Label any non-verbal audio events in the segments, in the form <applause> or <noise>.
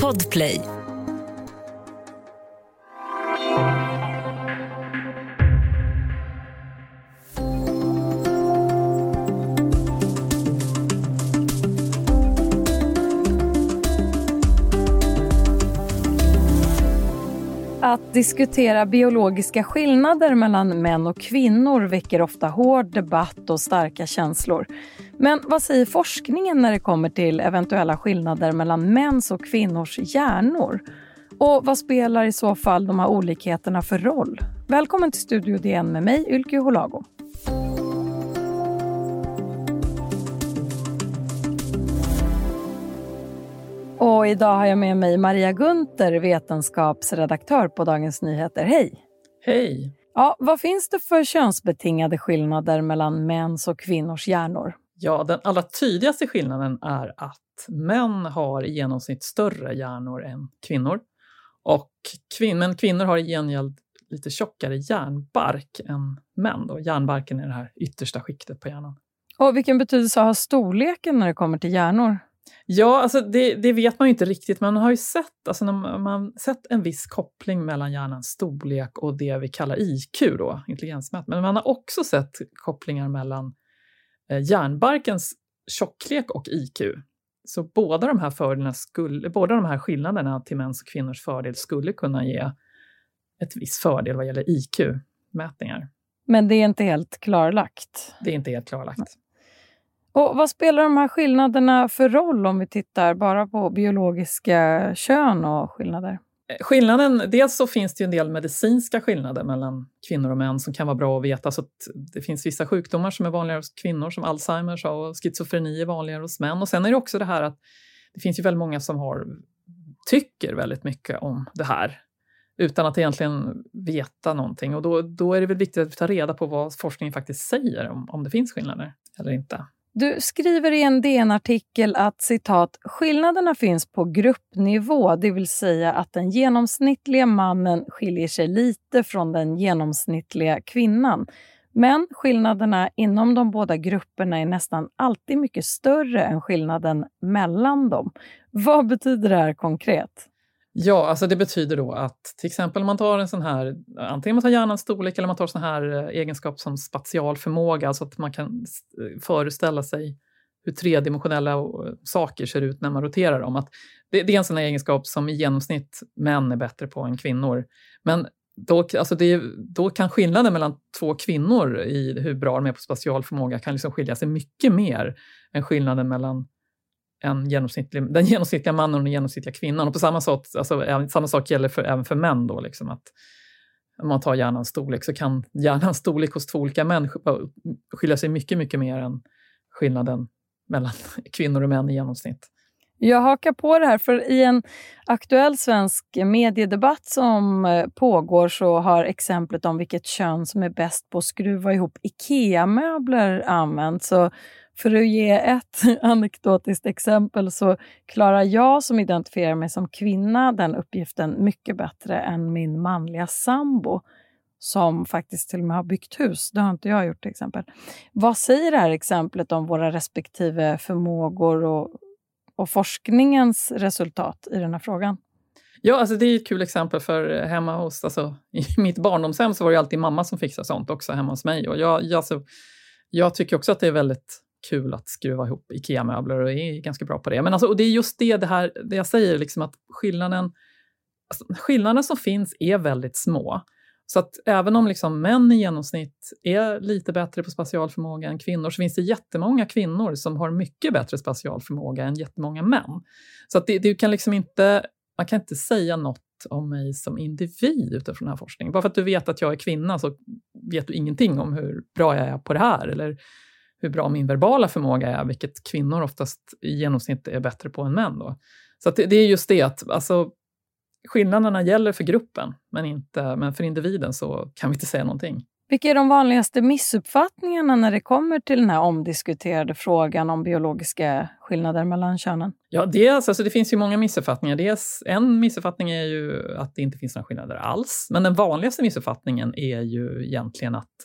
Podplay Att diskutera biologiska skillnader mellan män och kvinnor väcker ofta hård debatt och starka känslor. Men vad säger forskningen när det kommer till eventuella skillnader mellan mäns och kvinnors hjärnor? Och vad spelar i så fall de här olikheterna för roll? Välkommen till Studio DN med mig, Ylke Holago. Och idag har jag med mig Maria Gunther, vetenskapsredaktör på Dagens Nyheter. Hej! Hej! Ja, vad finns det för könsbetingade skillnader mellan mäns och kvinnors hjärnor? Ja, den allra tydligaste skillnaden är att män har i genomsnitt större hjärnor än kvinnor. Och kvin men kvinnor har i gengäld lite tjockare hjärnbark än män. Då. Hjärnbarken är det här yttersta skiktet på hjärnan. Och vilken betydelse har storleken när det kommer till hjärnor? Ja, alltså det, det, vet man ju inte riktigt, men man har ju sett, alltså man sett en viss koppling mellan hjärnans storlek och det vi kallar IQ, då, intelligensmätt. Men man har också sett kopplingar mellan eh, hjärnbarkens tjocklek och IQ. Så båda de här fördelarna skulle, båda de här skillnaderna till mäns och kvinnors fördel skulle kunna ge ett viss fördel vad gäller IQ-mätningar. Men det är inte helt klarlagt? Det är inte helt klarlagt. Och Vad spelar de här skillnaderna för roll om vi tittar bara på biologiska kön och skillnader? Eh, skillnaden, dels så finns det en del medicinska skillnader mellan kvinnor och män som kan vara bra att veta. Så att det finns vissa sjukdomar som är vanligare hos kvinnor, som Alzheimers och schizofreni är vanligare hos män. Och sen är det också det här att det finns ju väldigt många som har, tycker väldigt mycket om det här utan att egentligen veta någonting. Och då, då är det väl viktigt att vi tar reda på vad forskningen faktiskt säger om, om det finns skillnader eller inte. Du skriver i en DN-artikel att citat, skillnaderna finns på gruppnivå, det vill säga att den genomsnittliga mannen skiljer sig lite från den genomsnittliga kvinnan. Men skillnaderna inom de båda grupperna är nästan alltid mycket större än skillnaden mellan dem. Vad betyder det här konkret? Ja, alltså det betyder då att till exempel om man tar en sån här, antingen man tar hjärnans storlek eller man tar sån här eh, egenskap som spatial förmåga, alltså att man kan eh, föreställa sig hur tredimensionella eh, saker ser ut när man roterar dem. Att det, det är en sån egenskap som i genomsnitt män är bättre på än kvinnor. Men då, alltså det, då kan skillnaden mellan två kvinnor i hur bra de är på spatial förmåga kan liksom skilja sig mycket mer än skillnaden mellan en genomsnittlig, den genomsnittliga mannen och den genomsnittliga kvinnan. Och på samma, sätt, alltså, samma sak gäller för, även för män. Då, liksom, att om man tar hjärnans storlek så kan hjärnans storlek hos två olika män skilja sig mycket, mycket mer än skillnaden mellan <laughs> kvinnor och män i genomsnitt. Jag hakar på det här, för i en aktuell svensk mediedebatt som eh, pågår så har exemplet om vilket kön som är bäst på att skruva ihop IKEA-möbler använts. För att ge ett <laughs> anekdotiskt exempel så klarar jag som identifierar mig som kvinna den uppgiften mycket bättre än min manliga sambo som faktiskt till och med har byggt hus. Det har inte jag gjort till exempel. Vad säger det här exemplet om våra respektive förmågor och, och forskningens resultat i den här frågan? Ja, alltså det är ett kul exempel för hemma hos, alltså, i <laughs> mitt barndomshem så var det alltid mamma som fixade sånt också hemma hos mig. Och jag, jag, alltså, jag tycker också att det är väldigt kul att skruva ihop IKEA-möbler och är ganska bra på det. Men alltså, och det är just det, det, här, det jag säger, liksom att skillnaden, alltså, skillnaden som finns är väldigt små. Så att även om liksom män i genomsnitt är lite bättre på spatialförmåga än kvinnor så finns det jättemånga kvinnor som har mycket bättre spatialförmåga än jättemånga män. Så att det, det kan liksom inte, man kan inte säga något om mig som individ utifrån den här forskningen. Bara för att du vet att jag är kvinna så vet du ingenting om hur bra jag är på det här eller hur bra min verbala förmåga är, vilket kvinnor oftast i genomsnitt är bättre på än män. Då. Så det, det, är just det att alltså, skillnaderna gäller för gruppen, men, inte, men för individen så kan vi inte säga någonting. Vilka är de vanligaste missuppfattningarna när det kommer till den här omdiskuterade frågan om biologiska skillnader mellan könen? Ja, dels, alltså det finns ju många missuppfattningar. Dels, en missuppfattning är ju att det inte finns några skillnader alls. Men den vanligaste missuppfattningen är ju egentligen att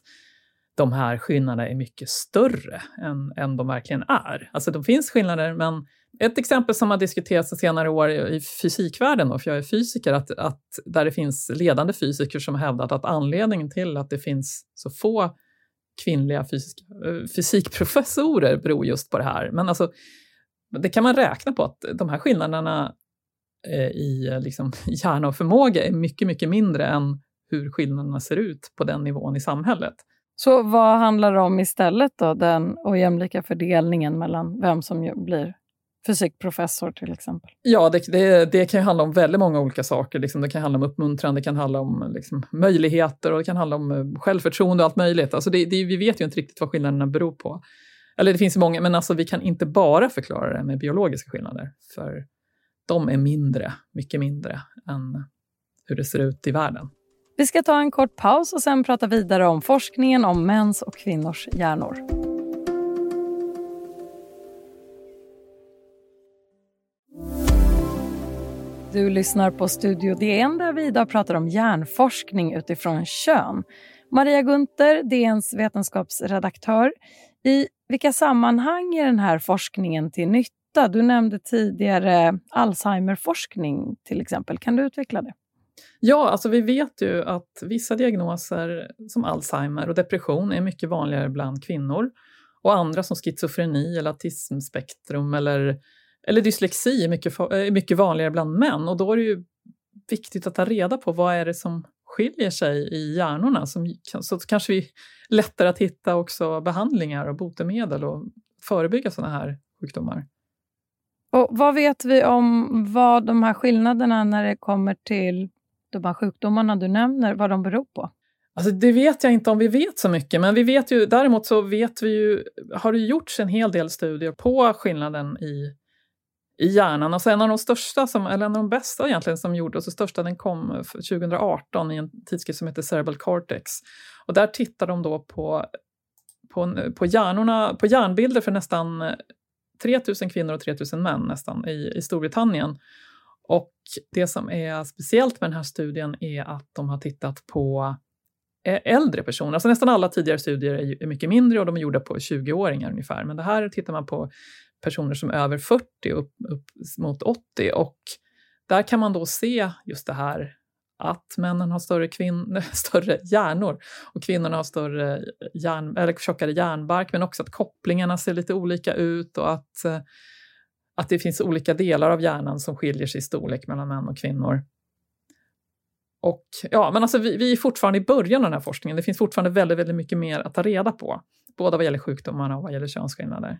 de här skillnaderna är mycket större än, än de verkligen är. Alltså de finns skillnader, men ett exempel som har diskuterats senare år i fysikvärlden, då, för jag är fysiker, att, att där det finns ledande fysiker som har hävdat att anledningen till att det finns så få kvinnliga fysik, eh, fysikprofessorer beror just på det här. Men alltså, det kan man räkna på att de här skillnaderna eh, i eh, liksom, <laughs> hjärna och förmåga är mycket, mycket mindre än hur skillnaderna ser ut på den nivån i samhället. Så vad handlar det om istället då, den ojämlika fördelningen mellan vem som blir fysikprofessor till exempel? Ja, det, det, det, kan handla om väldigt många olika saker. Liksom, det kan handla om uppmuntran, det kan handla om liksom, möjligheter och det kan handla om eh, självförtroende och allt möjligt. Alltså det, det, vi vet ju inte riktigt vad skillnaderna beror på. Eller det finns många, men alltså, vi kan inte bara förklara det med biologiska skillnader. För de är mindre, mycket mindre än hur det ser ut i världen. Vi ska ta en kort paus och sen prata vidare om forskningen om mäns och kvinnors hjärnor. Du lyssnar på Studio DN där vi idag pratar om hjärnforskning utifrån kön. Maria Gunther, DNs vetenskapsredaktör. I vilka sammanhang är den här forskningen till nytta? Du nämnde tidigare Alzheimerforskning till exempel. Kan du utveckla det? Ja, alltså vi vet ju att vissa diagnoser som Alzheimer och depression är mycket vanligare bland kvinnor och andra som schizofreni eller autismspektrum eller eller dyslexi är mycket, är mycket vanligare bland män och då är det ju viktigt att ta reda på vad är det som skiljer sig i hjärnorna som, så kanske vi lättare att hitta också behandlingar och botemedel och förebygga sådana här sjukdomar. Och vad vet vi om vad de här skillnaderna när det kommer till de här sjukdomarna du nämner, vad de beror på? Alltså det vet jag inte om vi vet så mycket, men vi vet ju, däremot så vet vi ju, har det gjorts en hel del studier på skillnaden i i hjärnan. Alltså en av de största, som, eller en av de bästa egentligen som gjordes, och största den kom 2018 i en tidskrift som heter Cerebral Cortex. Och där tittar de då på, på, på, hjärnorna, på hjärnbilder för nästan 3000 kvinnor och 3000 män nästan i, i Storbritannien. Och det som är speciellt med den här studien är att de har tittat på eh, äldre personer. Alltså nästan alla tidigare studier är mycket mindre och de är gjorda på 20-åringar ungefär. Men det här tittar man på personer som är över 40 upp, upp mot 80 och där kan man då se just det här att männen har större, kvin- <laughs> större hjärnor och kvinnorna har större hjärn, eller tjockare hjärnbark, men också att kopplingarna ser lite olika ut och att, eh, att det finns olika delar av hjärnan som skiljer sig i storlek mellan män och kvinnor. Och ja, men alltså vi, vi är fortfarande i början av den här forskningen. Det finns fortfarande väldigt, väldigt mycket mer att ta reda på, både vad gäller sjukdomarna och vad gäller könsskillnader.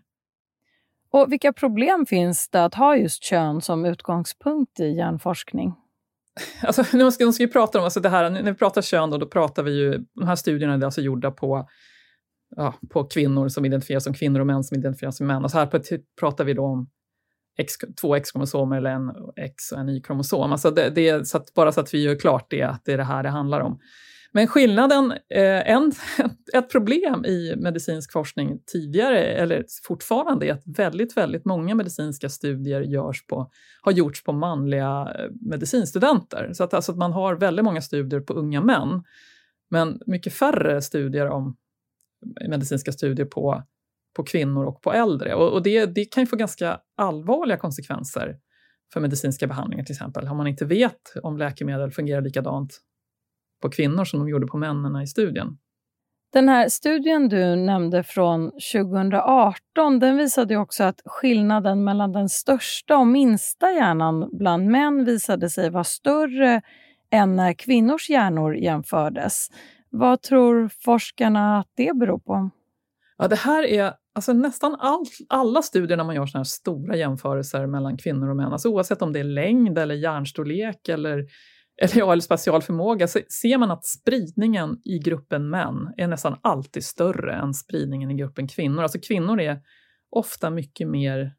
Och vilka problem finns det att ha just kön som utgångspunkt i hjärnforskning? <laughs> Alltså, nu ska, nu ska vi prata om, alltså det här, när vi pratar kön då, då pratar vi ju, de här studierna är alltså gjorda på, ja, på kvinnor som identifieras som kvinnor och män som identifieras som män. Och så här pratar vi då om X, två X-kromosomer eller en X och en Y-kromosom. Alltså det, det, så att, bara så att vi gör klart det, att det är det här det handlar om. Men skillnaden, eh, en, <laughs> ett problem i medicinsk forskning tidigare, eller fortfarande, är att väldigt, väldigt många medicinska studier görs på, har gjorts på manliga eh, medicinstudenter. Så att, alltså att man har väldigt många studier på unga män, men mycket färre studier om eh, medicinska studier på, på kvinnor och på äldre. Och, och det, det kan ju få ganska allvarliga konsekvenser för medicinska behandlingar till exempel. Om man inte vet om läkemedel fungerar likadant på kvinnor som de gjorde på männen i studien. Den här studien du nämnde från 2018 den visade också att skillnaden mellan den största och minsta hjärnan bland män visade sig vara större än när kvinnors hjärnor jämfördes. Vad tror forskarna att det beror på? Ja, det här är alltså nästan all, alla studier när man gör såna här stora jämförelser mellan kvinnor och män, alltså oavsett om det är längd eller hjärnstorlek eller eller, ja, eller spatial förmåga, så ser man att spridningen i gruppen män är nästan alltid större än spridningen i gruppen kvinnor. Alltså kvinnor är ofta mycket mer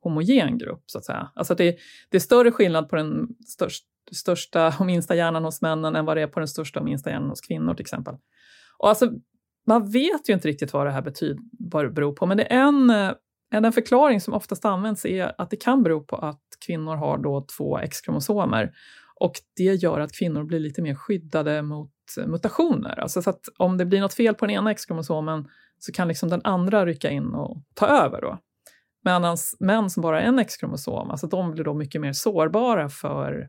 homogen grupp, så att säga. Alltså det, det är större skillnad på den störst, största och minsta hjärnan hos männen än vad det är på den största och minsta hjärnan hos kvinnor till exempel. Och alltså, man vet ju inte riktigt vad det här betyder, vad det beror på, men det är en, eh, en, en förklaring som oftast används är att det kan bero på att kvinnor har då två X-kromosomer och det gör att kvinnor blir lite mer skyddade mot mutationer. Alltså så att om det blir något fel på den ena X-kromosomen så kan liksom den andra rycka in och ta över. Då. Medan män som bara har en X-kromosom, alltså de blir då mycket mer sårbara för,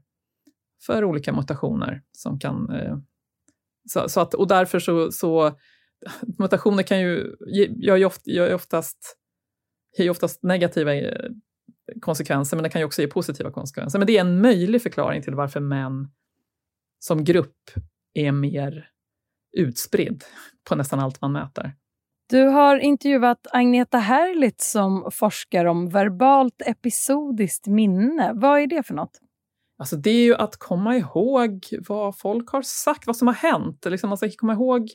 för olika mutationer som kan... Eh, så, så, att, och därför så, så mutationer kan ju, gör ju, oft, gör ju oftast, ger oftast negativa eh, konsekvenser, men det kan ju också ge positiva konsekvenser. Men det är en möjlig förklaring till varför män som grupp är mer utspridd på nästan allt man mäter. Du har intervjuat Agneta Herlitz som forskar om verbalt episodiskt minne. Vad är det för något? Alltså det är ju att komma ihåg vad folk har sagt, vad som har hänt. Liksom ska komma ihåg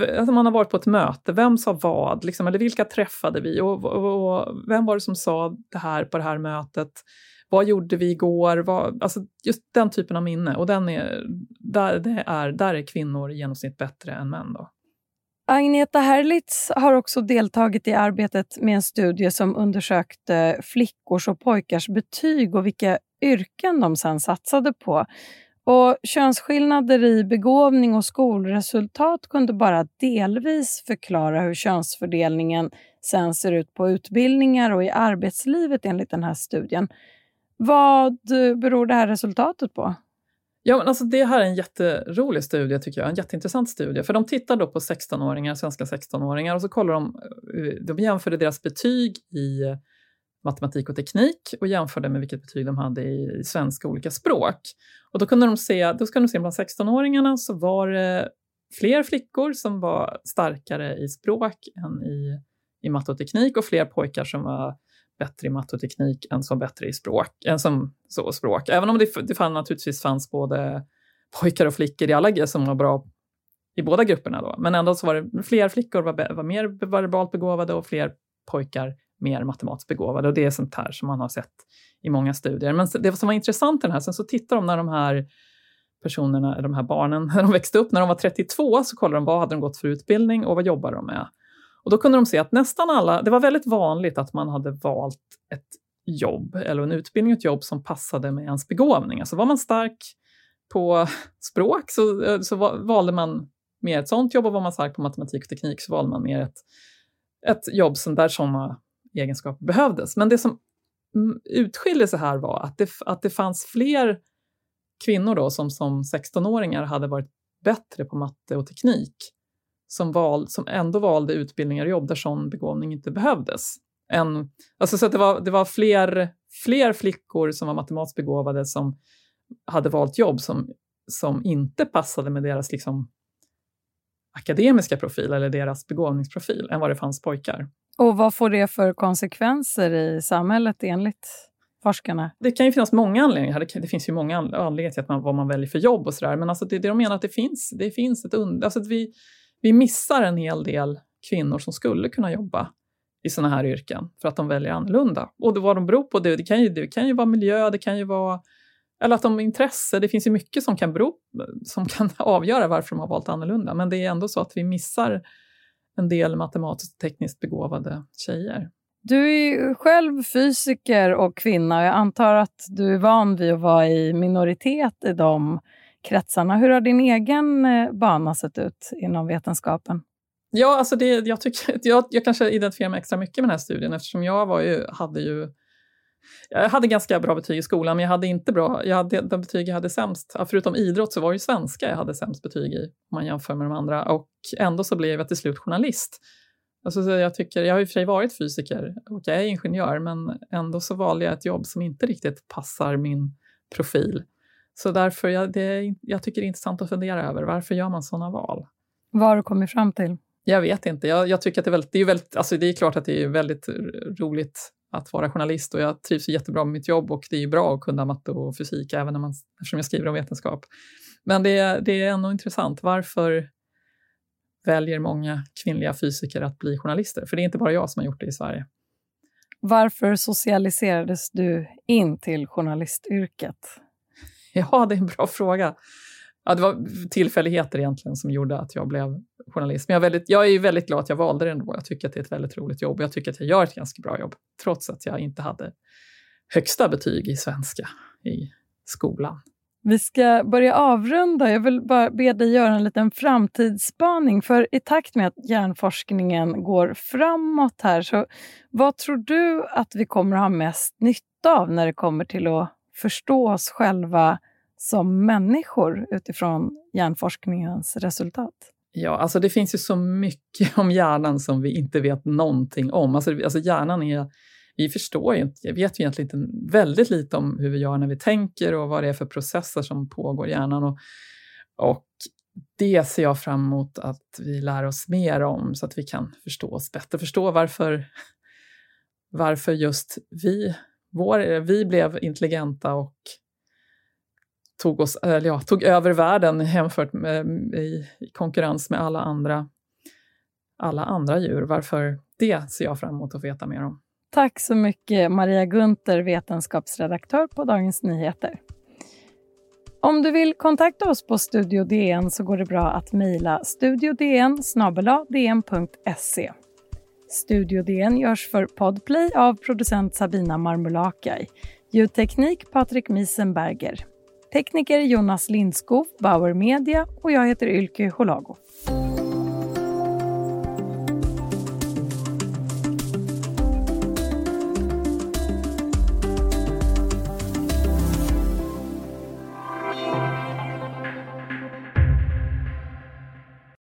alltså man har varit på ett möte, vem sa vad? Liksom, eller vilka träffade vi? Och, och, och, vem var det som sa det här på det här mötet? Vad gjorde vi igår? Vad, alltså just den typen av minne. Och den är, där, det är, där är kvinnor i genomsnitt bättre än män. Då. Agneta Herlitz har också deltagit i arbetet med en studie som undersökte flickors och pojkars betyg och vilka yrken de sen satsade på. Och Könsskillnader i begåvning och skolresultat kunde bara delvis förklara hur könsfördelningen sen ser ut på utbildningar och i arbetslivet enligt den här studien. Vad eh, beror det här resultatet på? Ja, men alltså det här är en jätterolig studie, tycker jag. En jätteintressant studie. För de tittar då på 16-åringar, svenska 16-åringar och så kollar de, eh, de jämförde deras betyg i matematik och teknik och jämförde med vilket betyg de hade i, svenska olika språk. Och då kunde de se, då kunde de se bland 16-åringarna så var det fler flickor som var starkare i språk än i, i matte och teknik och fler pojkar som var bättre i matte och teknik än som bättre i språk. Än som så språk. Även om det, det fann, naturligtvis fanns både pojkar och flickor i alla som var bra i båda grupperna. Då. Men ändå så var det fler flickor var, var mer verbalt begåvade och fler pojkar mer matematiskt begåvade. Och det är sånt här som man har sett i många studier. Men det som var intressant i den här, sen så tittar de när de här personerna, de här barnen, <laughs> när de växte upp, när de var 32 så kollade de vad hade de gått för utbildning och vad jobbar de med. Och då kunde de se att nästan alla, det var väldigt vanligt att man hade valt ett jobb eller en utbildning, och ett jobb som passade med ens begåvning. Alltså var man stark på <laughs> språk så, eh, så valde man mer ett sånt jobb och var man stark på matematik och teknik så valde man mer ett, ett jobb som där sådana egenskaper behövdes. Men det som mm, utskilde sig här var att det, att det fanns fler kvinnor då som som 16-åringar hade varit bättre på matte och teknik som, val, som ändå valde utbildningar och jobb där sån begåvning inte behövdes. En, alltså så att det var, det var fler, fler flickor som var matematiskt begåvade som hade valt jobb som, som inte passade med deras liksom, akademiska profil eller deras begåvningsprofil än vad det fanns pojkar. Och vad får det för konsekvenser i samhället enligt forskarna? Det kan ju finnas många anledningar. Det, finns ju många anledningar till att man, vad man väljer för jobb och sådär. Men alltså det, det de menar att det finns, det finns ett under... alltså att vi, vi missar en hel del kvinnor som skulle kunna jobba i sådana här yrken för att de väljer annorlunda. Och det, vad de beror på, det, det, kan ju, det kan ju vara miljö, det kan ju vara eller att de har intresse. Det finns ju mycket som kan, bero, som kan <laughs> avgöra varför de har valt annorlunda. Men det är ändå så att vi missar en del matematiskt och tekniskt begåvade tjejer. Du är själv fysiker och kvinna och jag antar att du är van vid att vara i minoritet i de kretsarna. Hur har din egen eh, bana sett ut inom vetenskapen? Ja, alltså det, jag, tycker, <laughs> jag, jag kanske identifierar mig extra mycket med den här studien eftersom jag var ju, hade ju jag hade ganska bra betyg i skolan, men jag hade inte bra, jag hade, de betyg jag hade sämst, förutom idrott så var det svenska jag hade sämst betyg i, om man jämför med de andra. Och ändå så blev jag till slut journalist. Alltså, jag, tycker, jag har i och för sig varit fysiker och jag är ingenjör, men ändå så valde jag ett jobb som inte riktigt passar min profil. Så därför, jag, det, jag tycker det är intressant att fundera över, varför gör man sådana val? Vad har du kommit fram till? Jag vet inte. Jag, jag, tycker att det är väldigt, det är väldigt, alltså det är klart att det är väldigt roligt att vara journalist och jag trivs jättebra med mitt jobb och det är bra att kunna matte och fysik även när man, eftersom jag skriver om vetenskap. Men det, det är ändå intressant. Varför väljer många kvinnliga fysiker att bli journalister? För det är inte bara jag som har gjort det i Sverige. Varför socialiserades du in till journalistyrket? <laughs> Ja, det är en bra fråga. Ja, det var tillfälligheter egentligen som gjorde att jag blev journalist. Men jag är, väldigt, jag är väldigt glad att jag valde det ändå. Jag tycker att det är ett väldigt roligt jobb. och Jag tycker att jag gör ett ganska bra jobb, trots att jag inte hade högsta betyg i svenska i skolan. Vi ska börja avrunda. Jag vill bara be dig göra en liten framtidsspaning. För i takt med att hjärnforskningen går framåt här, så vad tror du att vi kommer att ha mest nytta av när det kommer till att förstå oss själva som människor utifrån hjärnforskningens resultat? Ja, alltså det finns ju så mycket om hjärnan som vi inte vet någonting om. Alltså, alltså hjärnan är vi förstår ju inte, vet ju egentligen inte väldigt lite om hur vi gör när vi tänker och vad det är för processer som pågår i hjärnan. Och, och det ser jag fram emot att vi lär oss mer om så att vi kan förstå oss bättre, förstå varför, varför just vi, vår, vi blev intelligenta och tog, oss, eller ja, tog över världen jämfört med, i, i konkurrens med alla andra, alla andra djur. Varför det ser jag fram emot att veta mer om. Tack så mycket Maria Gunther, vetenskapsredaktör på Dagens Nyheter. Om du vill kontakta oss på Studio DN så går det bra att mejla studiodn dn.se. Studio DN görs för Podplay av producent Sabina Marmulakai. Ljudteknik Patrik Miesenberger. Tekniker Jonas Lindskov, Bauer Media och jag heter Ylke Holago.